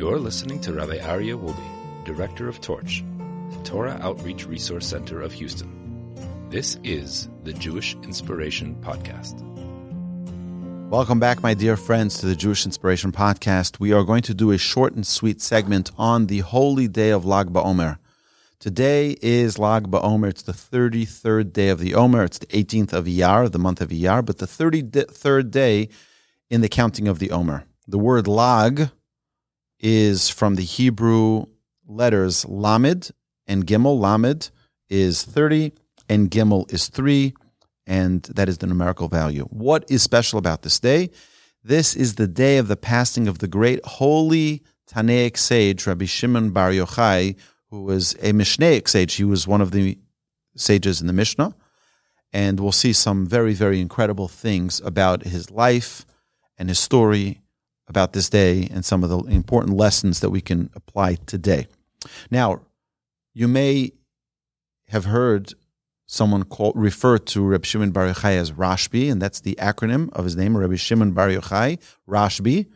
You're listening to Rabbi Aryeh Wolbe, Director of Torch, the Torah Outreach Resource Center of Houston. This is the Jewish Inspiration Podcast. Welcome back, my dear friends, to the Jewish Inspiration Podcast. We are going to do a short and sweet segment on the holy day of Lag BaOmer. Today is Lag BaOmer. It's the 33rd day of the Omer. It's the 18th of Iyar, the month of Iyar, but the 33rd day in the counting of the Omer. The word Lag is from the Hebrew letters Lamed and Gimel. Lamed is 30 and Gimel is 3, and that is the numerical value. What is special about this day? This is the day of the passing of the great holy Tannaic sage, Rabbi Shimon Bar Yochai, who was a Mishnaic sage. He was one of the sages in the Mishnah. And we'll see some very, very incredible things about his life and his story about this day and some of the important lessons that we can apply today. Now, you may have heard someone call, refer to Reb Shimon Bar Yochai as Rashbi, and that's the acronym of his name, Reb Shimon Bar Yochai, Rashbi,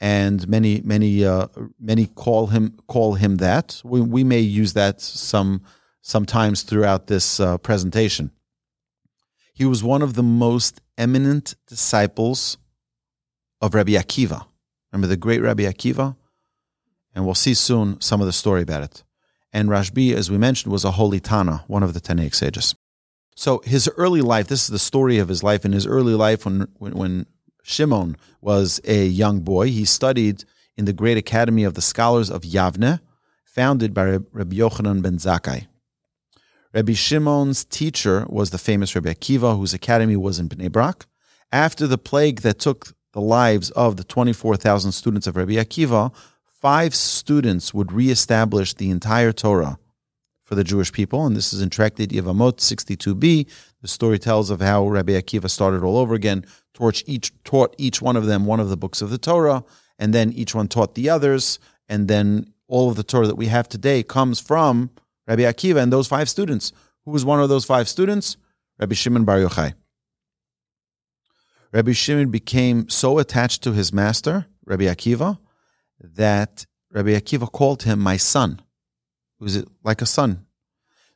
and many many uh, many call him call him that. We, we may use that some sometimes throughout this uh, presentation. He was one of the most eminent disciples of Rabbi Akiva. Remember the great Rabbi Akiva? And we'll see soon some of the story about it. And Rashbi, as we mentioned, was a holy Tana, one of the Tannaic sages. So his early life, this is the story of his life. In his early life, when, when, when Shimon was a young boy, he studied in the great academy of the scholars of Yavne, founded by Rabbi Yochanan ben Zakkai. Rabbi Shimon's teacher was the famous Rabbi Akiva, whose academy was in Bnei Brak. After the plague that took the lives of the 24,000 students of Rabbi Akiva, five students would reestablish the entire Torah for the Jewish people. And this is in Tractate Yevamot 62b. The story tells of how Rabbi Akiva started all over again, taught each, taught each one of them one of the books of the Torah, and then each one taught the others. And then all of the Torah that we have today comes from Rabbi Akiva and those five students. Who was one of those five students? Rabbi Shimon Bar Yochai. Rabbi Shimon became so attached to his master, Rabbi Akiva, that Rabbi Akiva called him my son. It was like a son.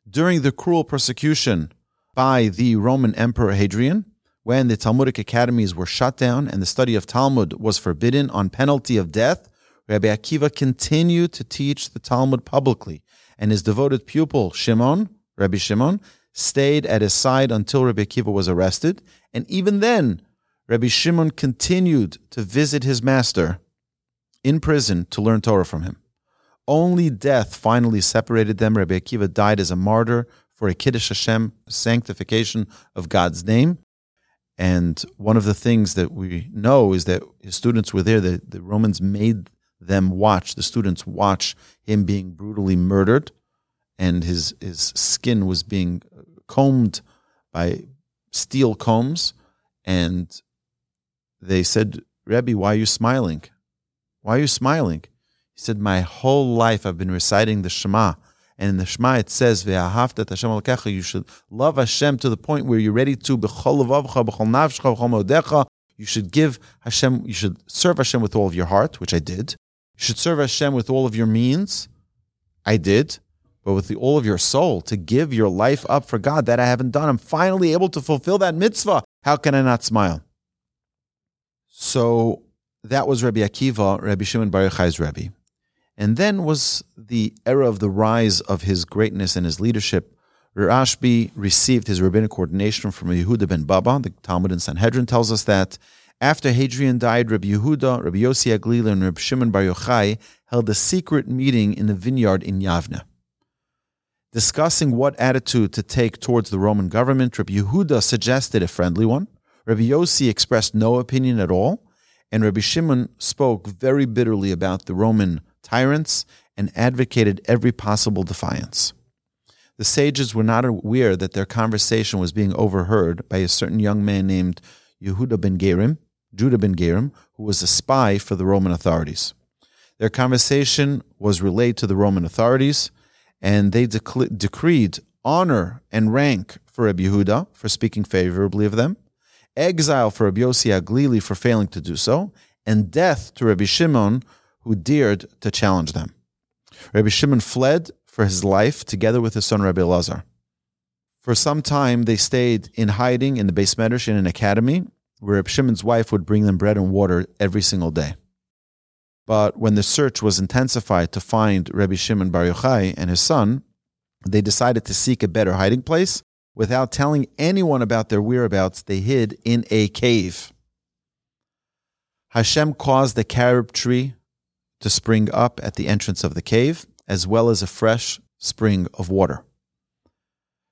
During the cruel persecution by the Roman Emperor Hadrian, when the Talmudic academies were shut down and the study of Talmud was forbidden on penalty of death, Rabbi Akiva continued to teach the Talmud publicly, and his devoted pupil, Shimon, Rabbi Shimon, stayed at his side until Rabbi Akiva was arrested, and even then, Rabbi Shimon continued to visit his master in prison to learn Torah from him. Only death finally separated them. Rabbi Akiva died as a martyr for a Kiddush Hashem, sanctification of God's name. And one of the things that we know is that his students were there. The, the Romans made them watch, the students watch him being brutally murdered, and his, his skin was being combed by steel combs. And they said, Rebbe, why are you smiling? Why are you smiling? He said, My whole life I've been reciting the Shema. And in the Shema it says, Hashem You should love Hashem to the point where you're ready to you should give Hashem, you should serve Hashem with all of your heart, which I did. You should serve Hashem with all of your means. I did. But with the, all of your soul, to give your life up for God, that I haven't done. I'm finally able to fulfill that mitzvah. How can I not smile? So that was Rabbi Akiva, Rabbi Shimon Bar Yochai's Rebbe. And then was the era of the rise of his greatness and his leadership. Rashbi received his rabbinic ordination from Yehuda ben Baba. The Talmud in Sanhedrin tells us that after Hadrian died, Rabbi Yehuda, Rabbi Yossi HaGlili, and Rabbi Shimon Bar Yochai held a secret meeting in the vineyard in Yavne. Discussing what attitude to take towards the Roman government, Rabbi Yehuda suggested a friendly one. Rabbi Yossi expressed no opinion at all, and Rabbi Shimon spoke very bitterly about the Roman tyrants and advocated every possible defiance. The sages were not aware that their conversation was being overheard by a certain young man named Yehuda ben Gerim, Judah ben Gerim, who was a spy for the Roman authorities. Their conversation was relayed to the Roman authorities, and they dec- decreed honor and rank for Rabbi Yehuda for speaking favorably of them, exile for Rabbi Yossi HaGlili for failing to do so, and death to Rabbi Shimon, who dared to challenge them. Rabbi Shimon fled for his life together with his son Rabbi Elazar. For some time, they stayed in hiding in the Beis Medrash in an academy where Rabbi Shimon's wife would bring them bread and water every single day. But when the search was intensified to find Rabbi Shimon Bar Yochai and his son, they decided to seek a better hiding place. Without telling anyone about their whereabouts, they hid in a cave. Hashem caused the carob tree to spring up at the entrance of the cave, as well as a fresh spring of water.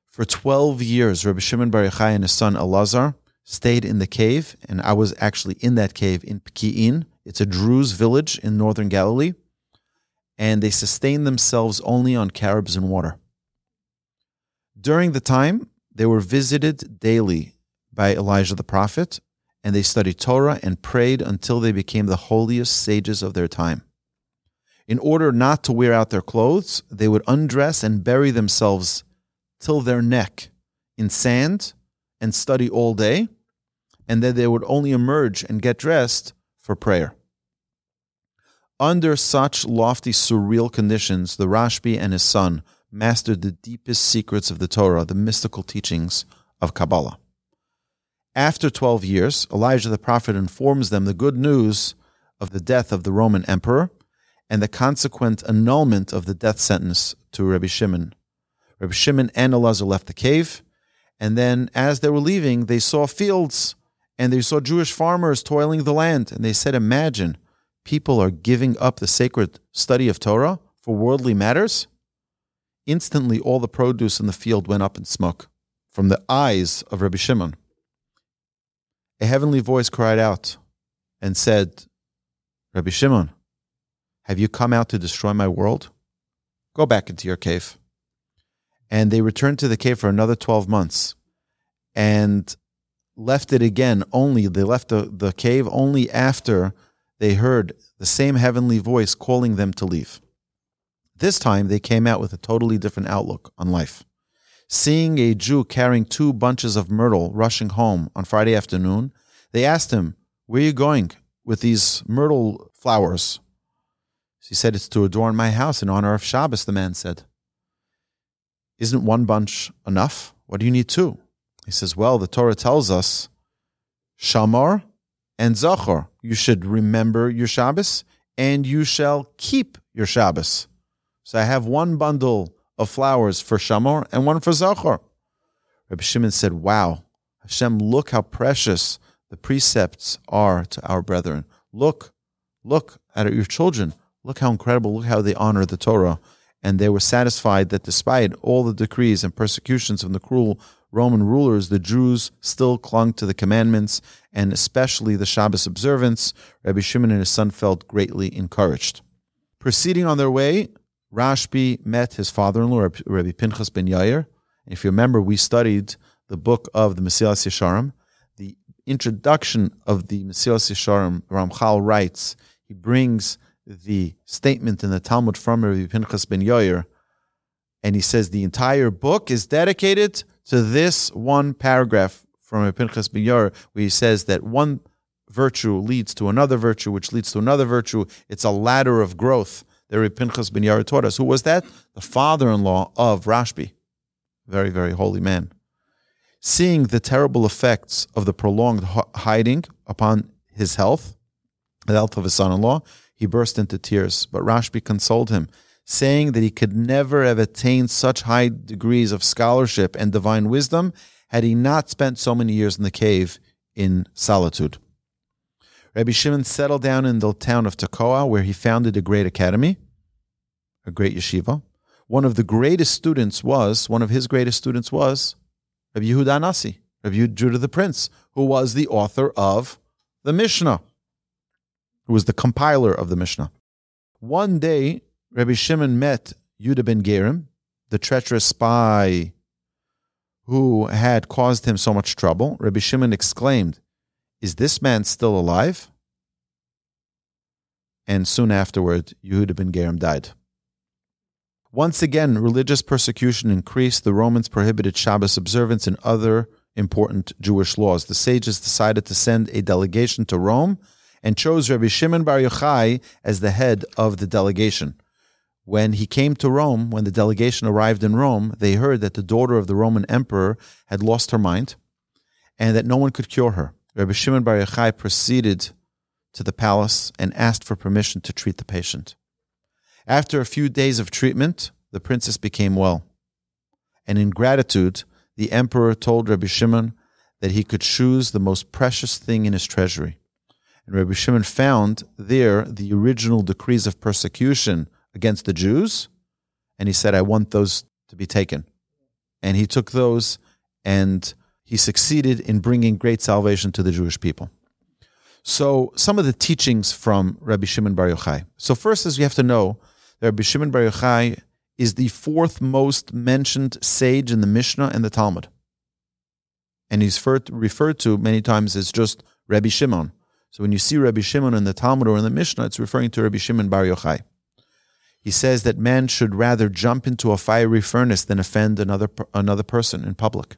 For 12 years, Rabbi Shimon Bar Yochai and his son Elazar stayed in the cave, and I was actually in that cave in Peki'in. It's a Druze village in northern Galilee, and they sustained themselves only on carobs and water. During the time, they were visited daily by Elijah the prophet, and they studied Torah and prayed until they became the holiest sages of their time. In order not to wear out their clothes, they would undress and bury themselves till their neck in sand and study all day, and then they would only emerge and get dressed for prayer. Under such lofty, surreal conditions, the Rashbi and his son mastered the deepest secrets of the Torah, the mystical teachings of Kabbalah. After 12 years, Elijah the prophet informs them the good news of the death of the Roman emperor and the consequent annulment of the death sentence to Rabbi Shimon. Rabbi Shimon and Elazar left the cave, and then as they were leaving, they saw fields and they saw Jewish farmers toiling the land, and they said, Imagine, people are giving up the sacred study of Torah for worldly matters? Instantly, all the produce in the field went up in smoke from the eyes of Rabbi Shimon. A heavenly voice cried out and said, Rabbi Shimon, have you come out to destroy my world? Go back into your cave. And they returned to the cave for another 12 months and left it again only, they left the, the cave only after they heard the same heavenly voice calling them to leave. This time they came out with a totally different outlook on life. Seeing a Jew carrying two bunches of myrtle rushing home on Friday afternoon, they asked him, Where are you going with these myrtle flowers? He said, It's to adorn my house in honor of Shabbos, the man said. Isn't one bunch enough? What do you need two? He says, Well, the Torah tells us, Shamor and Zachor, you should remember your Shabbos and you shall keep your Shabbos. So I have one bundle of flowers for Shamor and one for Zachor. Rabbi Shimon said, Wow, Hashem, look how precious the precepts are to our brethren. Look, look at your children. Look how incredible. Look how they honor the Torah. And they were satisfied that despite all the decrees and persecutions of the cruel Roman rulers, the Jews still clung to the commandments and especially the Shabbos observance. Rabbi Shimon and his son felt greatly encouraged. Proceeding on their way, Rashbi met his father-in-law, Rabbi Pinchas ben Yair. If you remember, we studied the book of the Mesilas Yesharim. The introduction of the Mesilas Yesharim, Ramchal writes, he brings the statement in the Talmud from Rabbi Pinchas ben Yair, and he says the entire book is dedicated to this one paragraph from Rabbi Pinchas ben Yair, where he says that one virtue leads to another virtue, which leads to another virtue. It's a ladder of growth that Rabbi Pinchas ben Yair taught us. Who was that? The father-in-law of Rashbi. Very, very holy man. Seeing the terrible effects of the prolonged hiding upon his health, the health of his son-in-law, he burst into tears. But Rashbi consoled him, saying that he could never have attained such high degrees of scholarship and divine wisdom had he not spent so many years in the cave in solitude. Rabbi Shimon settled down in the town of Tekoa, where he founded a great academy, a great yeshiva. One of the greatest students was, one of his greatest students was Rabbi Yehuda Nasi, Rabbi Judah the Prince, who was the author of the Mishnah, who was the compiler of the Mishnah. One day, Rabbi Shimon met Yudah ben Gerim, the treacherous spy who had caused him so much trouble. Rabbi Shimon exclaimed, is this man still alive? And soon afterward, Yehuda ben Gerim died. Once again, religious persecution increased. The Romans prohibited Shabbos observance and other important Jewish laws. The sages decided to send a delegation to Rome and chose Rabbi Shimon Bar Yochai as the head of the delegation. When he came to Rome, when the delegation arrived in Rome, they heard that the daughter of the Roman emperor had lost her mind and that no one could cure her. Rabbi Shimon Bar Yochai proceeded to the palace and asked for permission to treat the patient. After a few days of treatment, the princess became well. And in gratitude, the emperor told Rabbi Shimon that he could choose the most precious thing in his treasury. And Rabbi Shimon found there the original decrees of persecution against the Jews, and he said, I want those to be taken. And he took those and he succeeded in bringing great salvation to the Jewish people. So, some of the teachings from Rabbi Shimon Bar Yochai. So, first is you have to know Rabbi Shimon Bar Yochai is the fourth most mentioned sage in the Mishnah and the Talmud. And he's referred to many times as just Rabbi Shimon. So, when you see Rabbi Shimon in the Talmud or in the Mishnah, it's referring to Rabbi Shimon Bar Yochai. He says that man should rather jump into a fiery furnace than offend another, another person in public.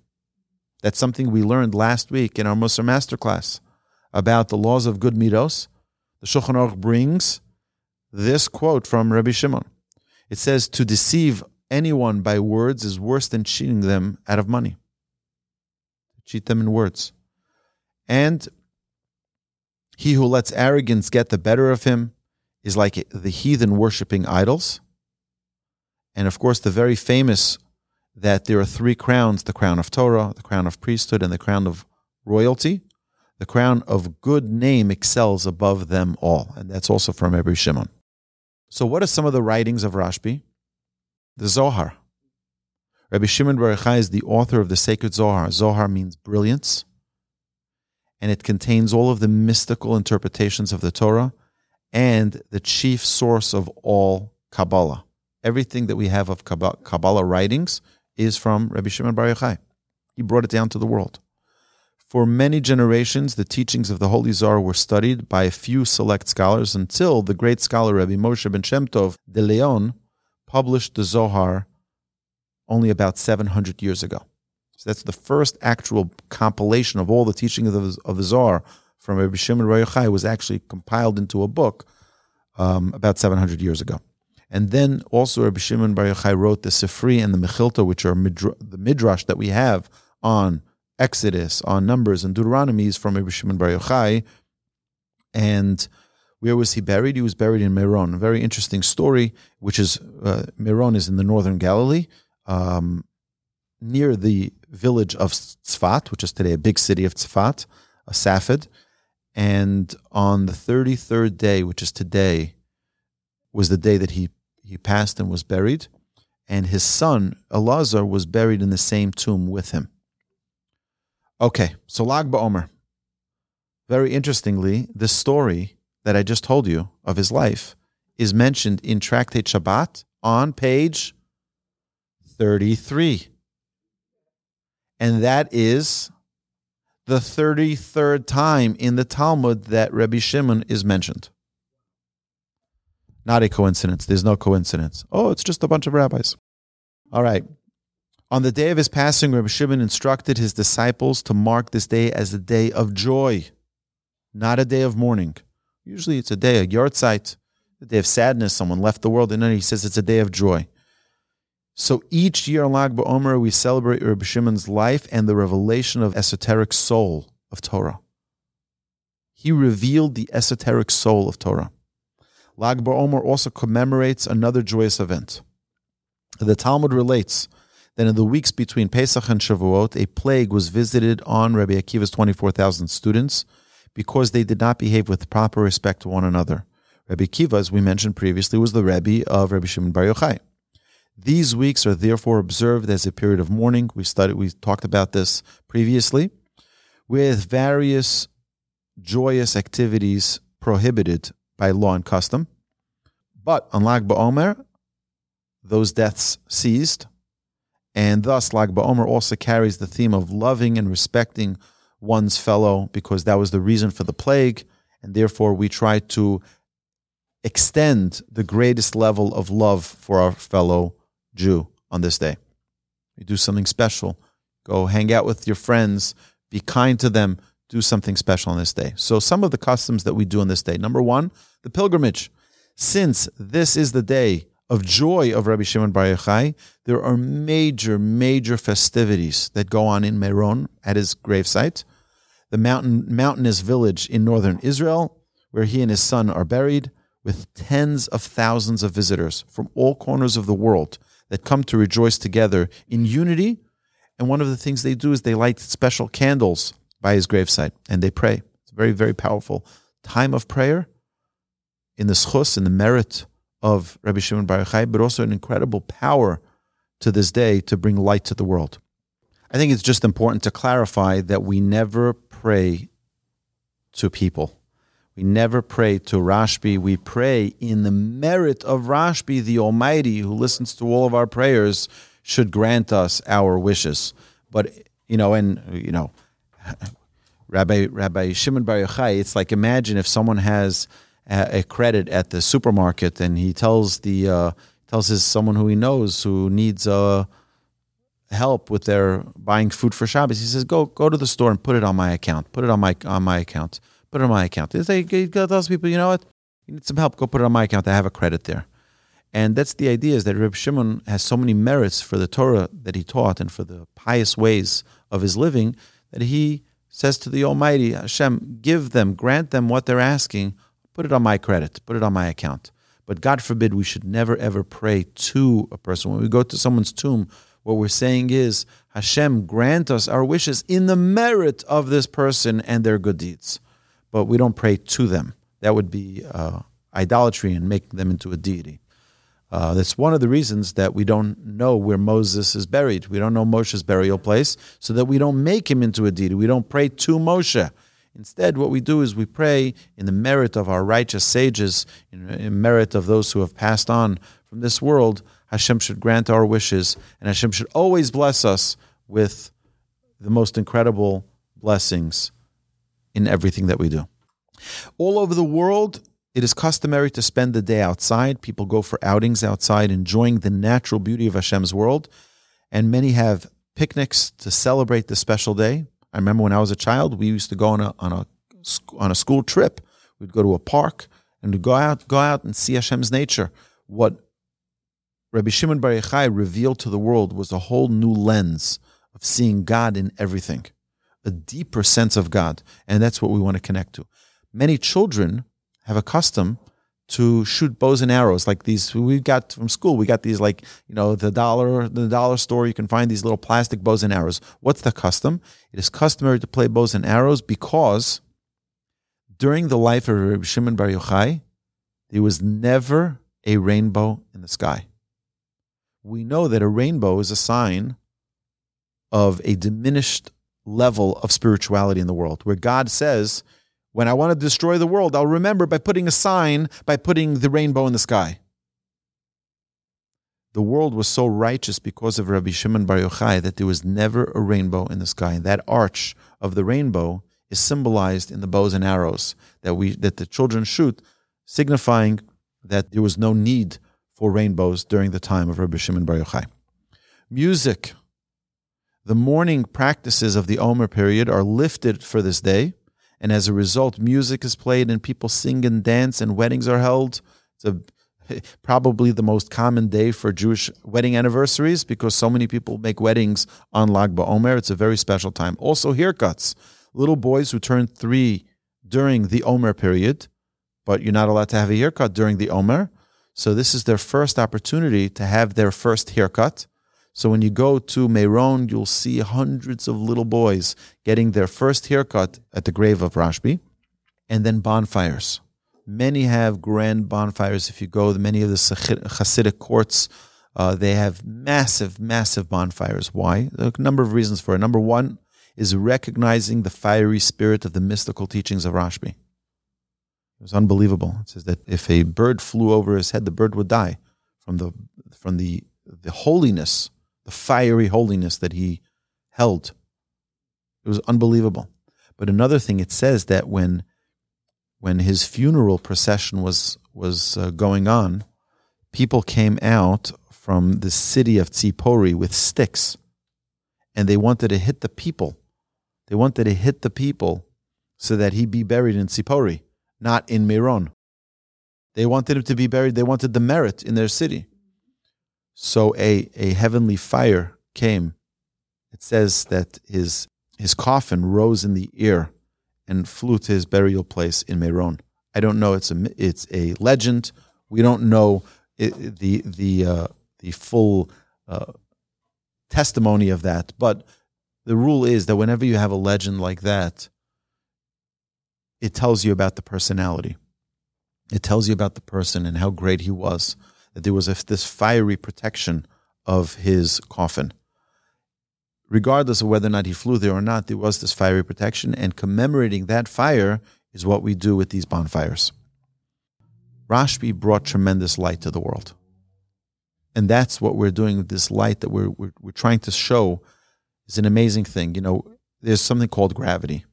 That's something we learned last week in our Musar Masterclass about the laws of good midos. The Shulchan Aruch brings this quote from Rabbi Shimon. It says, To deceive anyone by words is worse than cheating them out of money. Cheat them in words. And he who lets arrogance get the better of him is like the heathen worshipping idols. And of course, the very famous that there are three crowns the crown of Torah, the crown of priesthood, and the crown of royalty. The crown of good name excels above them all. And that's also from Rabbi Shimon. So, what are some of the writings of Rashbi? The Zohar. Rabbi Shimon Bar Yochai is the author of the sacred Zohar. Zohar means brilliance, and it contains all of the mystical interpretations of the Torah and the chief source of all Kabbalah. Everything that we have of Kabbalah writings is from Rabbi Shimon Bar Yochai. He brought it down to the world. For many generations, the teachings of the Holy Zohar were studied by a few select scholars until the great scholar Rabbi Moshe ben Shem Tov de Leon published the Zohar only about 700 years ago. So that's the first actual compilation of all the teachings of the, of the Zohar from Rabbi Shimon Bar Yochai was actually compiled into a book um, about 700 years ago. And then also Rabbi Shimon Bar Yochai wrote the Sifri and the Mechilta, which are the midrash that we have on Exodus, on Numbers, and Deuteronomy is from Rabbi Shimon Bar Yochai. And where was he buried? He was buried in Meron. A very interesting story, which is uh, Meron is in the northern Galilee, um, near the village of Tzfat, which is today a big city of Tzfat, a Safed. And on the 33rd day, which is today, was the day that he he passed and was buried, and his son Elazar was buried in the same tomb with him. Okay, so Lag BaOmer. Very interestingly, this story that I just told you of his life is mentioned in Tractate Shabbat on page 33. And that is the 33rd time in the Talmud that Rabbi Shimon is mentioned. Not a coincidence. There's no coincidence. Oh, it's just a bunch of rabbis. All right. On the day of his passing, Rabbi Shimon instructed his disciples to mark this day as a day of joy, not a day of mourning. Usually it's a day, a yahrzeit, a day of sadness. Someone left the world, and then he says it's a day of joy. So each year on Lag BaOmer, we celebrate Rabbi Shimon's life and the revelation of esoteric soul of Torah. He revealed the esoteric soul of Torah. Lag BaOmer also commemorates another joyous event. The Talmud relates that in the weeks between Pesach and Shavuot, a plague was visited on Rabbi Akiva's 24,000 students because they did not behave with proper respect to one another. Rabbi Akiva, as we mentioned previously, was the Rebbe of Rabbi Shimon Bar Yochai. These weeks are therefore observed as a period of mourning. We studied, we talked about this previously, with various joyous activities prohibited by law and custom. But on Lag BaOmer, those deaths ceased, and thus Lag BaOmer also carries the theme of loving and respecting one's fellow because that was the reason for the plague, and therefore we try to extend the greatest level of love for our fellow Jew on this day. You do something special. Go hang out with your friends. Be kind to them. do something special on this day. So, some of the customs that we do on this day number one, the pilgrimage. Since this is the day of joy of Rabbi Shimon Bar Yochai, there are major, major festivities that go on in Meron at his gravesite, the mountain, mountainous village in northern Israel, where he and his son are buried, with tens of thousands of visitors from all corners of the world that come to rejoice together in unity. And one of the things they do is they light special candles by his gravesite and they pray. It's a very, very powerful time of prayer in the schus, in the merit of Rabbi Shimon Bar Yochai, but also an incredible power to this day to bring light to the world. I think it's just important to clarify that we never pray to people. We never pray to Rashbi. We pray in the merit of Rashbi, the Almighty, who listens to all of our prayers, should grant us our wishes. But you know, and you know, Rabbi Rabbi Shimon Bar Yochai, it's like imagine if someone has a, credit at the supermarket and he tells the uh, tells his someone who he knows who needs uh, help with their buying food for Shabbos. He says, "Go go to the store and put it on my account. Put it on my on my account." put it on my account. They, he tells people, you know what, you need some help, go put it on my account. I have a credit there. And that's the idea is that Reb Shimon has so many merits for the Torah that he taught and for the pious ways of his living that he says to the Almighty, Hashem, give them, grant them what they're asking, put it on my credit, put it on my account. But God forbid we should never ever pray to a person. When we go to someone's tomb, what we're saying is, Hashem, grant us our wishes in the merit of this person and their good deeds but we don't pray to them. That would be uh, idolatry and making them into a deity. Uh, that's one of the reasons that we don't know where Moses is buried. We don't know Moshe's burial place, so that we don't make him into a deity. We don't pray to Moshe. Instead, what we do is we pray in the merit of our righteous sages, in, in merit of those who have passed on from this world. Hashem should grant our wishes, and Hashem should always bless us with the most incredible blessings in everything that we do. All over the world, it is customary to spend the day outside. People go for outings outside, enjoying the natural beauty of Hashem's world. And many have picnics to celebrate this special day. I remember when I was a child, we used to go on a, on a, on a school trip. We'd go to a park and we'd go out, go out and see Hashem's nature. What Rabbi Shimon Bar Yochai revealed to the world was a whole new lens of seeing God in everything a deeper sense of God. And that's what we want to connect to. Many children have a custom to shoot bows and arrows. Like these we got from school we got these like you know the dollar the dollar store you can find these little plastic bows and arrows. What's the custom? It is customary to play bows and arrows because during the life of Rabbi Shimon Bar Yochai there was never a rainbow in the sky. We know that a rainbow is a sign of a diminished level of spirituality in the world, where God says, when I want to destroy the world, I'll remember by putting a sign, by putting the rainbow in the sky. The world was so righteous because of Rabbi Shimon Bar Yochai that there was never a rainbow in the sky. That arch of the rainbow is symbolized in the bows and arrows that we that the children shoot, signifying that there was no need for rainbows during the time of Rabbi Shimon Bar Yochai. Music the mourning practices of the Omer period are lifted for this day, and as a result, music is played and people sing and dance, and weddings are held. It's a, probably the most common day for Jewish wedding anniversaries because so many people make weddings on Lag BaOmer. It's a very special time. Also, haircuts. Little boys who turn three during the Omer period, but you're not allowed to have a haircut during the Omer. So, this is their first opportunity to have their first haircut so when you go to Meron, you'll see hundreds of little boys getting their first haircut at the grave of Rashbi, and then bonfires. Many have grand bonfires. If you go, to many of the Hasidic courts, uh, they have massive, massive bonfires. Why? A number of reasons for it. Number one is recognizing the fiery spirit of the mystical teachings of Rashbi. It was unbelievable. It says that if a bird flew over his head, the bird would die from the from the the holiness the fiery holiness that he held. It was unbelievable. But another thing, it says that when when his funeral procession was was uh, going on, people came out from the city of Tzipori with sticks, and they wanted to hit the people. They wanted to hit the people so that he be buried in Tzipori, not in Meron. They wanted him to be buried, they wanted the merit in their city. So a, a heavenly fire came. It says that his, his coffin rose in the air and flew to his burial place in Meron. I don't know. It's a it's a legend. We don't know it, the the uh, the full uh, testimony of that, but the rule is that whenever you have a legend like that, it tells you about the personality. It tells you about the person and how great he was. That there was a, this fiery protection of his coffin. Regardless of whether or not he flew there or not, there was this fiery protection, and commemorating that fire is what we do with these bonfires. Rashbi brought tremendous light to the world. And that's what we're doing with this light that we're, we're, we're trying to show is an amazing thing. You know, there's something called gravity.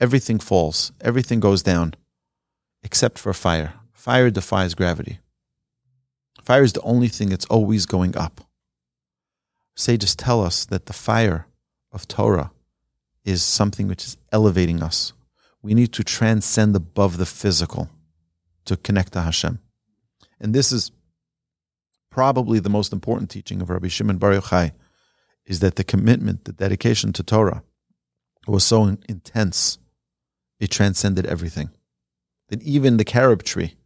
Everything falls, everything goes down, except for fire. Fire defies gravity. Fire is the only thing that's always going up. Sages tell us that the fire of Torah is something which is elevating us. We need to transcend above the physical to connect to Hashem. And this is probably the most important teaching of Rabbi Shimon Bar Yochai, is that the commitment, the dedication to Torah was so intense, it transcended everything. That even the carob tree,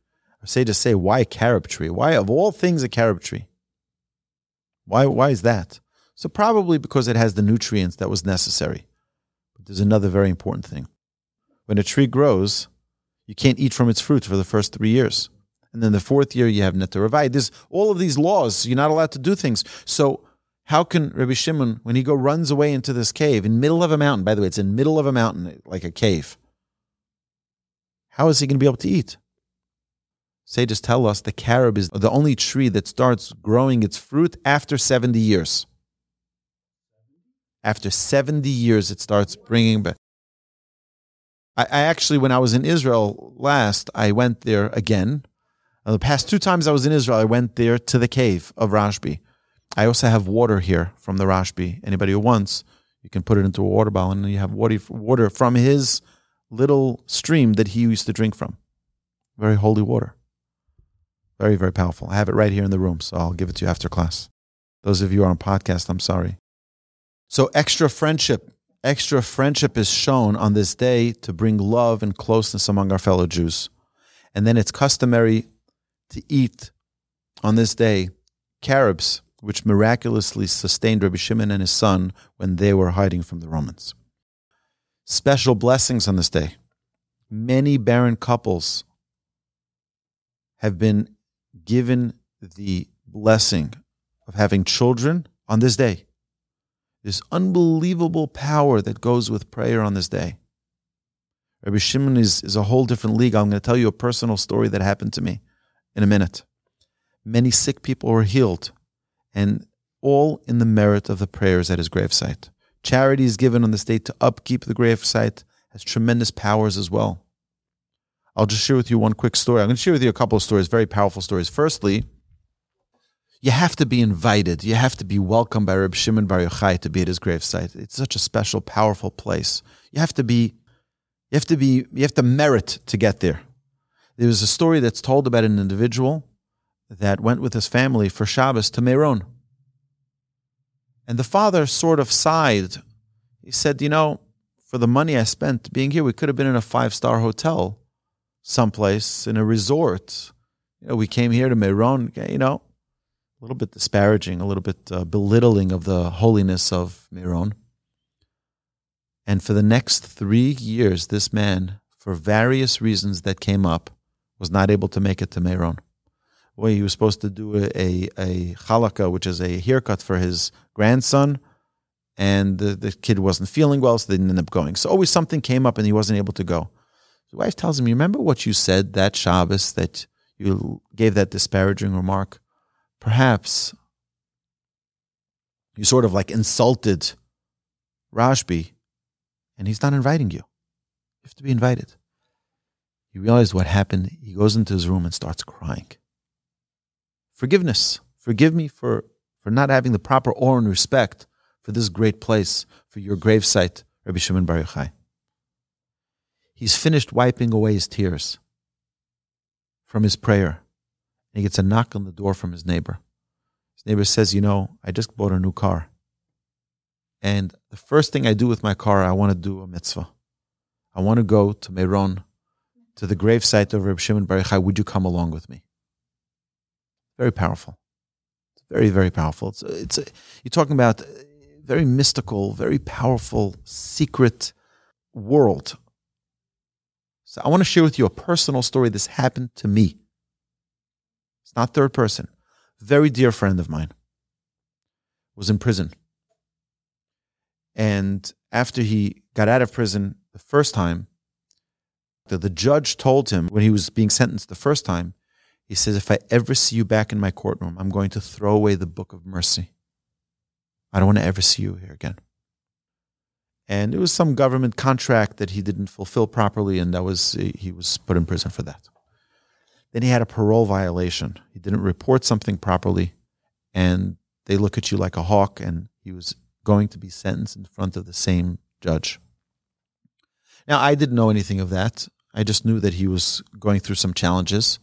I say to say, why carob tree? Why of all things a carob tree? Why, why is that? So probably because it has the nutrients that was necessary. But there's another very important thing. When a tree grows, you can't eat from its fruit for the first three years. And then the fourth year, you have Neta Revai. There's all of these laws. You're not allowed to do things. So how can Rabbi Shimon, when he go runs away into this cave in middle of a mountain, by the way, it's in middle of a mountain, like a cave. How is he going to be able to eat? Sages tell us the carob is the only tree that starts growing its fruit after 70 years. After 70 years, it starts bringing back. I, I actually, when I was in Israel last, I went there again. Uh, the past two times I was in Israel, I went there to the cave of Rashbi. I also have water here from the Rashbi. Anybody who wants, you can put it into a water bottle and you have water, water from his little stream that he used to drink from. Very holy water. Very, very powerful. I have it right here in the room, so I'll give it to you after class. Those of you are on podcast, I'm sorry. So, extra friendship extra friendship is shown on this day to bring love and closeness among our fellow Jews. And then it's customary to eat on this day carobs, which miraculously sustained Rabbi Shimon and his son when they were hiding from the Romans. Special blessings on this day. Many barren couples have been given the blessing of having children on this day this unbelievable power that goes with prayer on this day. Rabbi Shimon is, is a whole different league. I'm going to tell you a personal story that happened to me in a minute. Many sick people were healed, and all in the merit of the prayers at his gravesite. Charity is given on this day to upkeep the gravesite, has tremendous powers as well. I'll just share with you one quick story. I'm going to share with you a couple of stories, very powerful stories. Firstly, you have to be invited. You have to be welcomed by Reb Shimon Bar Yochai to be at his gravesite. It's such a special, powerful place. You have to be, you have to be, you have to merit to get there. There was a story that's told about an individual that went with his family for Shabbos to Meron. And the father sort of sighed. He said, You know, for the money I spent being here, we could have been in a five star hotel someplace in a resort. You know, we came here to Meron, you know, a little bit disparaging, a little bit uh, belittling of the holiness of Meron. And for the next three years, this man, for various reasons that came up, was not able to make it to Meron. Well, he was supposed to do a, a, a chalaka, which is a haircut for his grandson, and the, the kid wasn't feeling well, so they didn't end up going. So always something came up and he wasn't able to go. His wife tells him, You remember what you said that Shabbos that you gave that disparaging remark? perhaps you sort of like insulted Rashbi and he's not inviting you. You have to be invited. He realized what happened. He goes into his room and starts crying. Forgiveness. Forgive me for, for not having the proper awe and respect for this great place, for your gravesite, Rabbi Shimon Bar Yochai. He's finished wiping away his tears from his prayer. And he gets a knock on the door from his neighbor. His neighbor says, You know, I just bought a new car. And the first thing I do with my car, I want to do a mitzvah. I want to go to Meron, to the gravesite of Reb Shimon Bar Yochai. Would you come along with me? Very powerful. Very, very powerful. It's, it's you're talking about very mystical, very powerful, secret world. So I want to share with you a personal story. This happened to me. It's not third person. Very dear friend of mine was in prison. And after he got out of prison the first time, the, the judge told him when he was being sentenced the first time, he says, If I ever see you back in my courtroom, I'm going to throw away the book of mercy. I don't want to ever see you here again. And it was some government contract that he didn't fulfill properly, and that was he was put in prison for that. Then he had a parole violation. He didn't report something properly, and they look at you like a hawk, and he was going to be sentenced in front of the same judge. Now, I didn't know anything of that. I just knew that he was going through some challenges.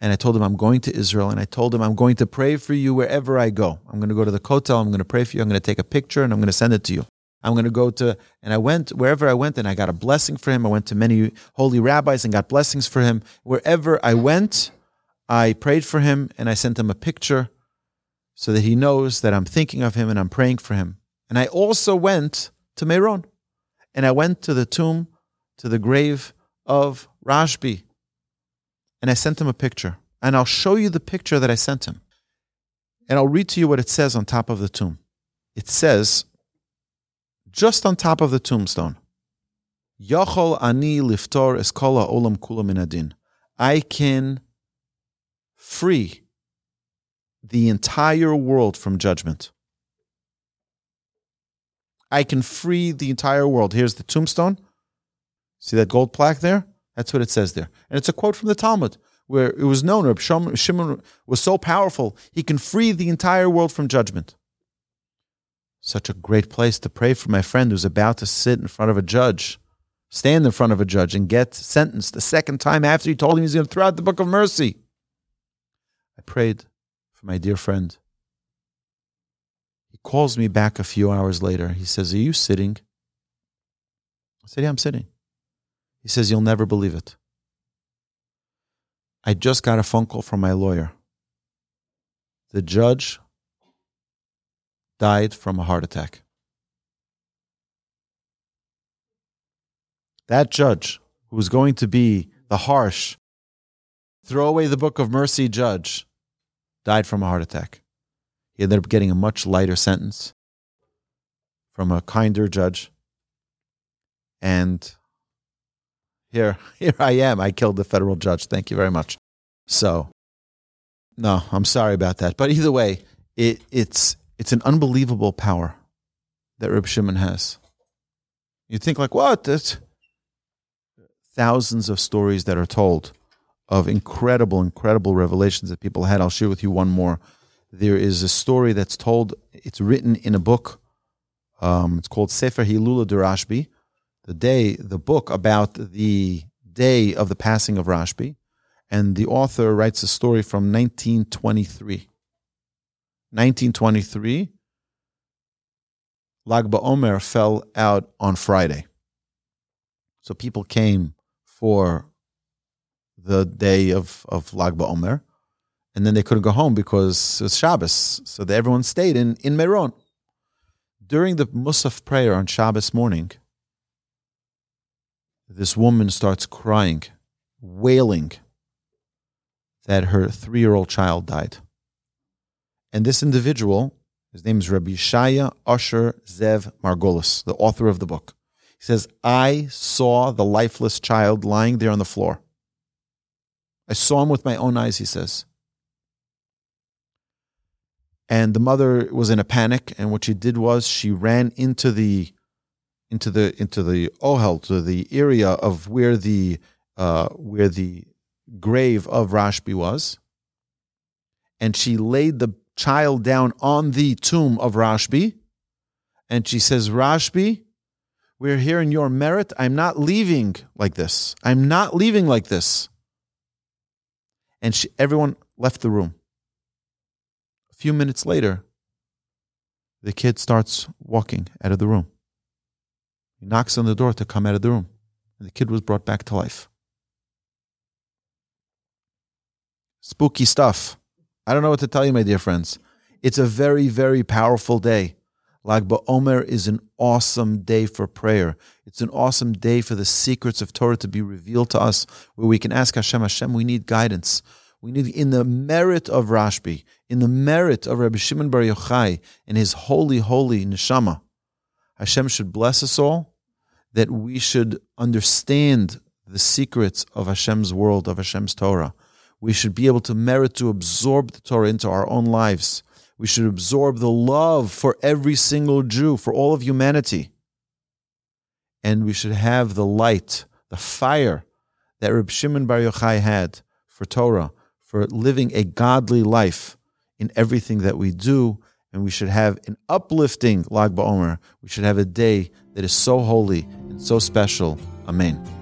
And I told him, I'm going to Israel. And I told him, I'm going to pray for you wherever I go. I'm going to go to the Kotel. I'm going to pray for you. I'm going to take a picture and I'm going to send it to you. I'm going to go to, and I went wherever I went and I got a blessing for him. I went to many holy rabbis and got blessings for him. Wherever I went, I prayed for him and I sent him a picture so that he knows that I'm thinking of him and I'm praying for him. And I also went to Meron and I went to the tomb, to the grave of Rashbi. And I sent him a picture. And I'll show you the picture that I sent him. And I'll read to you what it says on top of the tomb. It says, just on top of the tombstone, Yachol ani liftor eskola olam kula minadin. I can free the entire world from judgment. I can free the entire world. Here's the tombstone. See that gold plaque there? That's what it says there. And it's a quote from the Talmud, where it was known Reb Shimon was so powerful, he can free the entire world from judgment. Such a great place to pray for my friend who's about to sit in front of a judge, stand in front of a judge, and get sentenced the second time after he told him he's going to throw out the book of mercy. I prayed for my dear friend. He calls me back a few hours later. He says, Are you sitting? I said, Yeah, I'm sitting. He says, You'll never believe it. I just got a phone call from my lawyer. The judge died from a heart attack. That judge, who was going to be the harsh, throw away the book of mercy judge, died from a heart attack. He ended up getting a much lighter sentence from a kinder judge. And here, here I am. I killed the federal judge. Thank you very much. So, no, I'm sorry about that. But either way, it, it's it's an unbelievable power that Reb Shimon has. You think like what? That's thousands of stories that are told of incredible, incredible revelations that people had. I'll share with you one more. There is a story that's told. It's written in a book. Um, it's called Sefer Hilula de Rashbi the day, the book about the day of the passing of Rashbi, and the author writes a story from 1923. 1923, Lag BaOmer fell out on Friday. So people came for the day of, of Lag BaOmer, and then they couldn't go home because it's Shabbos. So everyone stayed in, in Meron. During the Musaf prayer on Shabbos morning, this woman starts crying, wailing that her three year old child died. And this individual, his name is Rabbi Shaya Usher Zev Margolis, the author of the book. He says, I saw the lifeless child lying there on the floor. I saw him with my own eyes, he says. And the mother was in a panic, and what she did was she ran into the into the into the ohel to the area of where the uh, where the grave of Rashbi was, and she laid the child down on the tomb of Rashbi, and she says, Rashbi, We're here in your merit. I'm not leaving like this. I'm not leaving like this. And she, everyone left the room. A few minutes later, the kid starts walking out of the room. He knocks on the door to come out of the room. And the kid was brought back to life. Spooky stuff. I don't know what to tell you, my dear friends. It's a very, very powerful day. Lag BaOmer is an awesome day for prayer. It's an awesome day for the secrets of Torah to be revealed to us, where we can ask Hashem, Hashem, we need guidance. We need, in the merit of Rashbi, in the merit of Rabbi Shimon Bar Yochai and his holy, holy neshama, Hashem should bless us all, that we should understand the secrets of Hashem's world, of Hashem's Torah. We should be able to merit to absorb the Torah into our own lives we should absorb the love for every single Jew, for all of humanity. And we should have the light, the fire that Reb Shimon Bar Yochai had for Torah, for living a godly life in everything that we do. And we should have an uplifting Lag BaOmer. We should have a day that is so holy and so special. Amen.